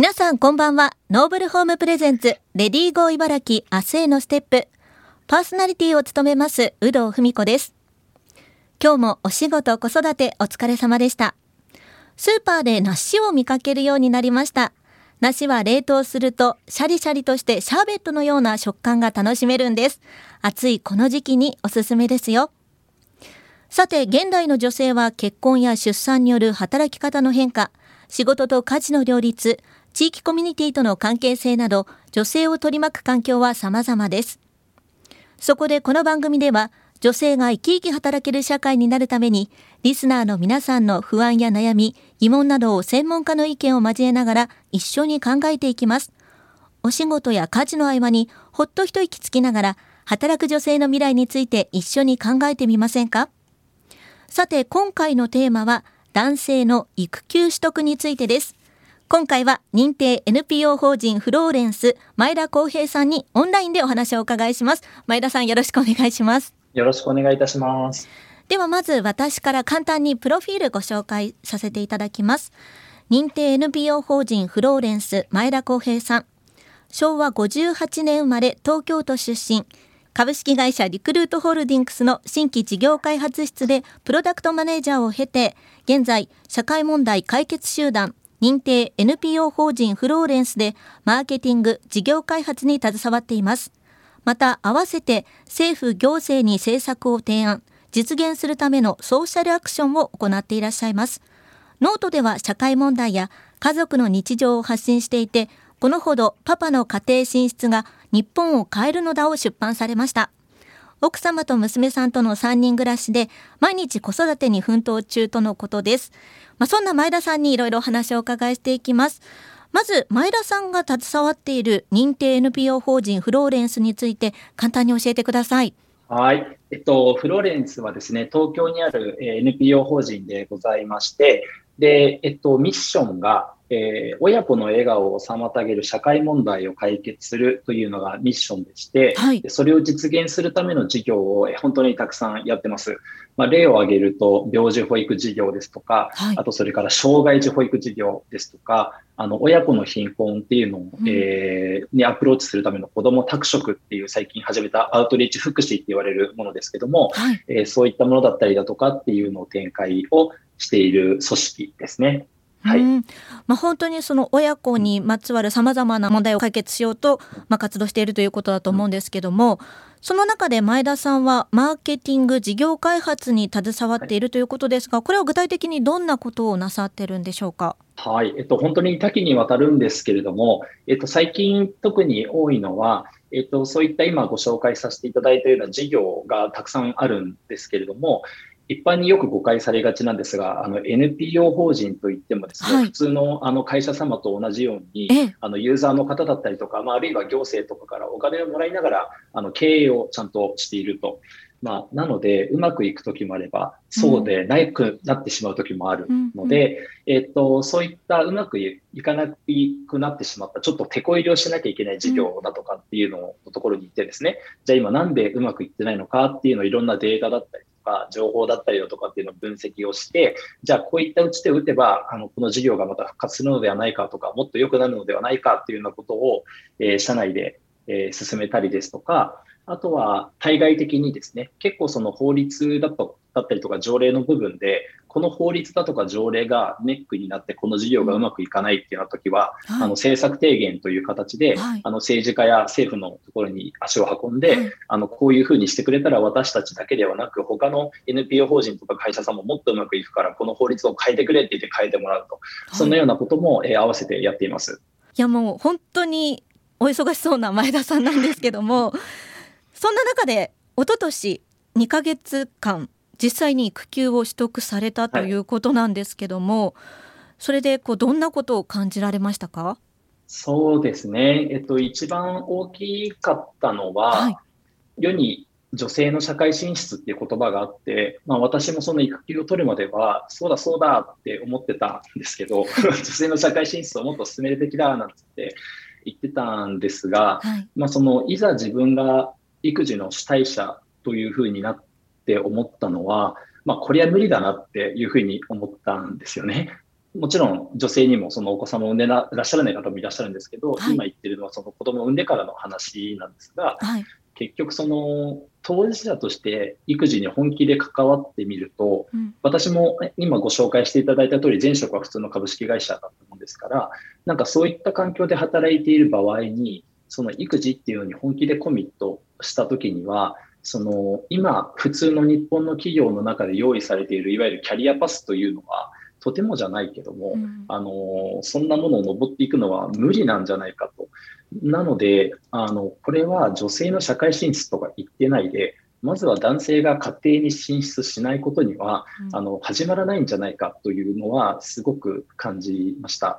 皆さんこんばんは。ノーブルホームプレゼンツ、レディーゴー茨城明日へのステップ。パーソナリティを務めます、有働文子です。今日もお仕事子育てお疲れ様でした。スーパーで梨を見かけるようになりました。梨は冷凍するとシャリシャリとしてシャーベットのような食感が楽しめるんです。暑いこの時期におすすめですよ。さて、現代の女性は結婚や出産による働き方の変化、仕事と家事の両立、地域コミュニティとの関係性など、女性を取り巻く環境は様々です。そこでこの番組では、女性が生き生き働ける社会になるために、リスナーの皆さんの不安や悩み、疑問などを専門家の意見を交えながら一緒に考えていきます。お仕事や家事の合間にほっと一息つきながら、働く女性の未来について一緒に考えてみませんか？さて、今回のテーマは、男性の育休取得についてです。今回は認定 NPO 法人フローレンス前田康平さんにオンラインでお話をお伺いします。前田さんよろしくお願いします。よろしくお願いいたします。ではまず私から簡単にプロフィールご紹介させていただきます。認定 NPO 法人フローレンス前田康平さん。昭和58年生まれ東京都出身。株式会社リクルートホールディングスの新規事業開発室でプロダクトマネージャーを経て現在社会問題解決集団認定 NPO 法人フローレンスでマーケティング事業開発に携わっています。また合わせて政府行政に政策を提案実現するためのソーシャルアクションを行っていらっしゃいます。ノートでは社会問題や家族の日常を発信していてこのほどパパの家庭進出が日本を変えるのだを出版されました。奥様と娘さんとの3人暮らしで毎日子育てに奮闘中とのことです。まあ、そんな前田さんにいろいろお話をお伺いしていきます。まず前田さんが携わっている認定 NPO 法人フローレンスについて簡単に教えてください。はい。えっと、フローレンスはですね、東京にある NPO 法人でございまして、で、えっと、ミッションが、えー、親子の笑顔を妨げる社会問題を解決するというのがミッションでして、はい、それを実現するための事業を本当にたくさんやってます。まあ、例を挙げると、病児保育事業ですとか、はい、あとそれから障害児保育事業ですとか、あの、親子の貧困っていうのを、うん、えー、にアプローチするための子ども託食っていう最近始めたアウトリーチ福祉って言われるものですけども、はい、えー、そういったものだったりだとかっていうのを展開をしている組織ですね。はい、まあ、本当にその親子にまつわるさまざまな問題を解決しようと、まあ、活動しているということだと思うんですけども、その中で前田さんはマーケティング事業開発に携わっているということですが、これは具体的にどんなことをなさってるんでしょうか？はい、えっと、本当に多岐にわたるんですけれども、えっと、最近特に多いのは、えっと、そういった今ご紹介させていただいたような事業がたくさんあるんですけれども、一般によく誤解されがちなんですが、あの NPO 法人といってもですね、はい、普通のあの会社様と同じように、あのユーザーの方だったりとか、まあ、あるいは行政とかからお金をもらいながら、あの経営をちゃんとしていると。まあ、なので、うまくいくときもあれば、そうでないくなってしまうときもあるので、うん、えっと、そういったうまくいかなくなってしまった、ちょっと手こ入れをしなきゃいけない事業だとかっていうののところに行ってですね、じゃあ今なんでうまくいってないのかっていうのをいろんなデータだったりか、情報だったりだとかっていうのを分析をして、じゃあこういった打ち手を打てば、あの、この事業がまた復活するのではないかとか、もっと良くなるのではないかっていうようなことを、えー、社内で、えー、進めたりですとか、あとは対外的にですね、結構その法律だとだったりとか条例の部分で、この法律だとか条例がネックになって、この事業がうまくいかないっていうような時は、はい、あの政策提言という形で、はい、あの政治家や政府のところに足を運んで、はい、あのこういうふうにしてくれたら私たちだけではなく、他の NPO 法人とか会社さんももっとうまくいくから、この法律を変えてくれって言って変えてもらうと、そんなようなことも、えー、合わせてやっています。いやもう本当にお忙しそうな前田さんなんですけども、そんな中で一昨年2ヶ月間実際に育休を取得されたということなんですけども、はい、それでこうどんなことを感じられましたか？そうですね、えっと、一番大きかったのは、はい、世に女性の社会進出っていう言葉があって、まあ、私もその育休を取るまでは、そうだそうだって思ってたんですけど、女性の社会進出をもっと進めるべきだなんて言ってたんですが、はい、まあ、そのいざ自分が育児の主体者というふうになって思ったのは、まあ、これは無理だなっていうふうに思ったんですよね。もちろん女性にもそのお子様を産んでらっしゃらない方もいらっしゃるんですけど、はい、今言ってるのはその子供を産んでからの話なんですが、はい、結局その当事者として育児に本気で関わってみると、うん、私も今ご紹介していただいた通り前職は普通の株式会社だったもんですからなんかそういった環境で働いている場合にその育児っていうのに本気でコミットした時にはその今普通の日本の企業の中で用意されているいわゆるキャリアパスというのはとてもじゃないけども、うん、あのそんなものを登っていくのは無理なんじゃないかと。なのであのこれは女性の社会進出とか言ってないでまずは男性が家庭に進出しないことには、うん、あの始まらないんじゃないかというのはすごく感じました。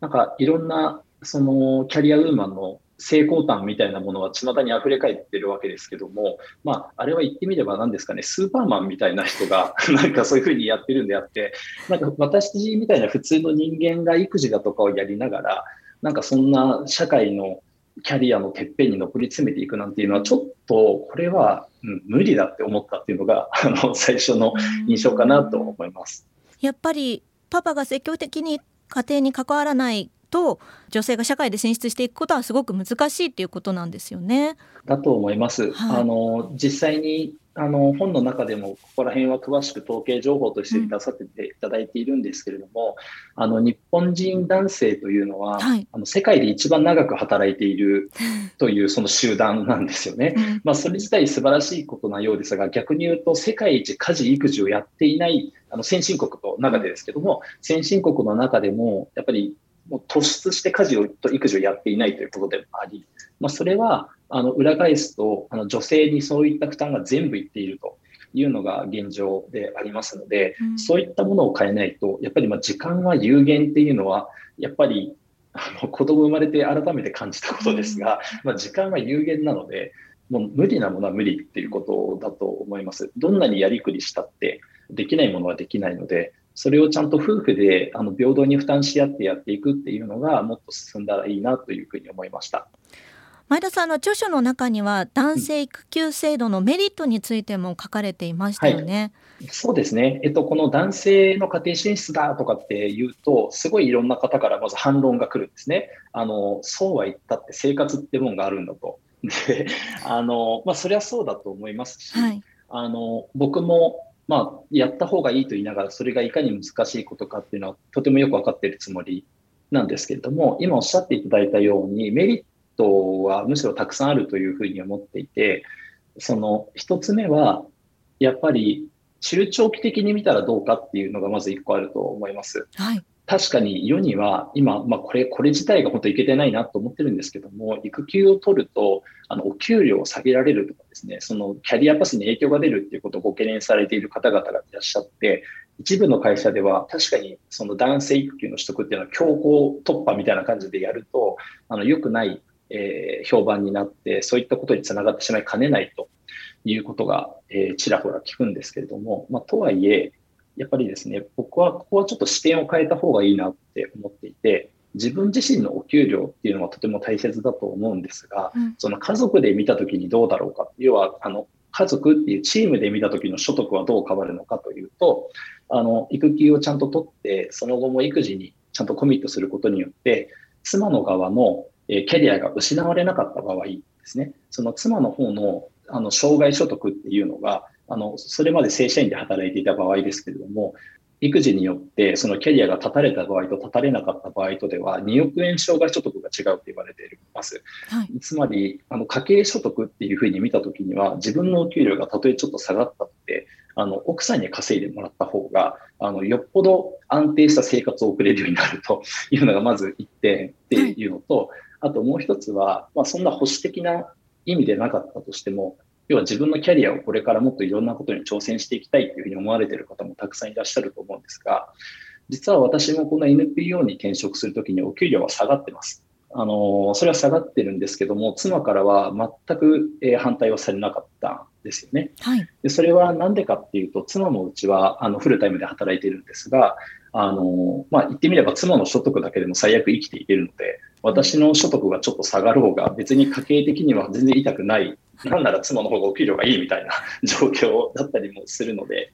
なんかいろんなそのキャリアウーマンの成功談みたいなものは巷に溢れ返ってるわけですけども、まあ、あれは言ってみれば何ですかね、スーパーマンみたいな人が なんかそういうふうにやってるんであって、なんか私みたいな普通の人間が育児だとかをやりながら、なんかそんな社会のキャリアのてっぺんに上り詰めていくなんていうのは、ちょっとこれは、うん、無理だって思ったっていうのが、あの最初の印象かなと思います。やっぱりパパが積極的に家庭に関わらないと女性が社会で進出していくことはすごく難しいっていうことなんですよね。だと思います。はい、あの実際にあの本の中でもここら辺は詳しく統計情報として出させていただいているんですけれども、うん、あの日本人男性というのは、はい、あの世界で一番長く働いている というその集団なんですよね。うん、まあ、それ自体素晴らしいことなようですが逆に言うと世界一家事育児をやっていないあの先進国と中でですけども先進国の中でもやっぱりもう突出して家事をと育児をやっていないということでもあり、まあ、それはあの裏返すとあの女性にそういった負担が全部いっているというのが現状でありますので、うん、そういったものを変えないとやっぱりまあ時間は有限っていうのはやっぱりあの子供生まれて改めて感じたことですが、まあ、時間は有限なのでもう無理なものは無理っていうことだと思います。どんなにやりくりしたってできないものはできないので、それをちゃんと夫婦であの平等に負担し合ってやっていくっていうのがもっと進んだらいいなというふうに思いました。前田さんの著書の中には男性育休制度のメリットについても書かれていましたよね。はい、そうですね、えっと、この男性の家庭進出だとかって言うと、すごいいろんな方からまず反論が来るんですね。あのそうは言ったって生活ってもんがあるんだと。であのまあ、そりゃそうだと思いますし、はい、あの僕もまあ、やった方がいいと言いながら、それがいかに難しいことかっていうのは、とてもよく分かっているつもりなんですけれども、今おっしゃっていただいたように、メリットはむしろたくさんあるというふうに思っていて、その一つ目は、やっぱり中長期的に見たらどうかっていうのがまず1個あると思います。はい、確かに世には今、まあ、これ、これ自体が本当いけてないなと思ってるんですけども、育休を取ると、あの、お給料を下げられるとかですね、そのキャリアパスに影響が出るっていうことをご懸念されている方々がいらっしゃって、一部の会社では確かにその男性育休の取得っていうのは強行突破みたいな感じでやると、あの、良くない、えー、評判になって、そういったことにつながってしまいかねないということが、えー、ちらほら聞くんですけれども、まあ、とはいえ、やっぱりですね、僕はここはちょっと視点を変えた方がいいなって思っていて、自分自身のお給料っていうのはとても大切だと思うんですが、うん、その家族で見たときにどうだろうか、要はあの家族っていうチームで見たときの所得はどう変わるのかというと、あの育休をちゃんと取って、その後も育児にちゃんとコミットすることによって、妻の側のキャリアが失われなかった場合ですね、その妻の方のあの障害所得っていうのが、あの、それまで正社員で働いていた場合ですけれども、育児によってそのキャリアが立たれた場合と立たれなかった場合とでは2億円障害所得が違うと言われています。はい、つまりあの家計所得っていうふうに見たときには自分のお給料がたとえちょっと下がったってあの奥さんに稼いでもらった方があのよっぽど安定した生活を送れるようになるというのがまず1点っていうのと、はい、あともう一つは、まあ、そんな保守的な意味でなかったとしても要は自分のキャリアをこれからもっといろんなことに挑戦していきたいというふうに思われている方もたくさんいらっしゃると思うんですが、実は私もこの NPO に転職するときにお給料は下がってます。あの、それは下がってるんですけども、妻からは全く反対はされなかったんですよね。はい、でそれは何でかっていうと、妻もうちはあのフルタイムで働いているんですが、あの、まあ、言ってみれば妻の所得だけでも最悪生きていけるので、私の所得がちょっと下がろうが、別に家計的には全然痛くない なんなら妻の方がお給料がいいみたいな 状況だったりもするので、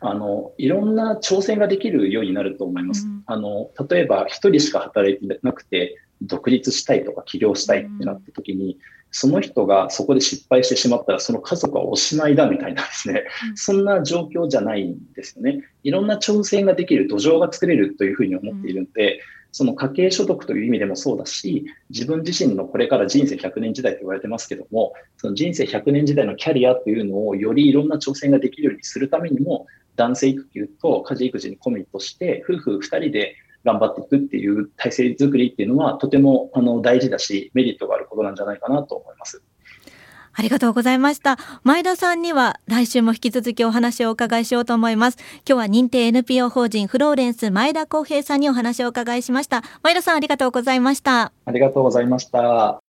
あのいろんな挑戦ができるようになると思います。うん、あの例えば、1人しか働いてなくて、独立したいとか起業したいってなった時に、うん、その人がそこで失敗してしまったら、その家族はおしまいだみたいなですね、うん、そんな状況じゃないんですよね。いろんな挑戦ができる土壌が作れるというふうに思っているので、その家計所得という意味でもそうだし、自分自身のこれから人生100年時代と言われてますけども、その人生100年時代のキャリアというのをよりいろんな挑戦ができるようにするためにも、男性育休と家事育児にコミットして、夫婦2人で頑張っていくっていう体制づくりっていうのは、とてもあの大事だし、メリットがあることなんじゃないかなと思います。ありがとうございました。前田さんには来週も引き続きお話をお伺いしようと思います。今日は認定 NPO 法人フローレンス前田康平さんにお話をお伺いしました。前田さんありがとうございました。ありがとうございました。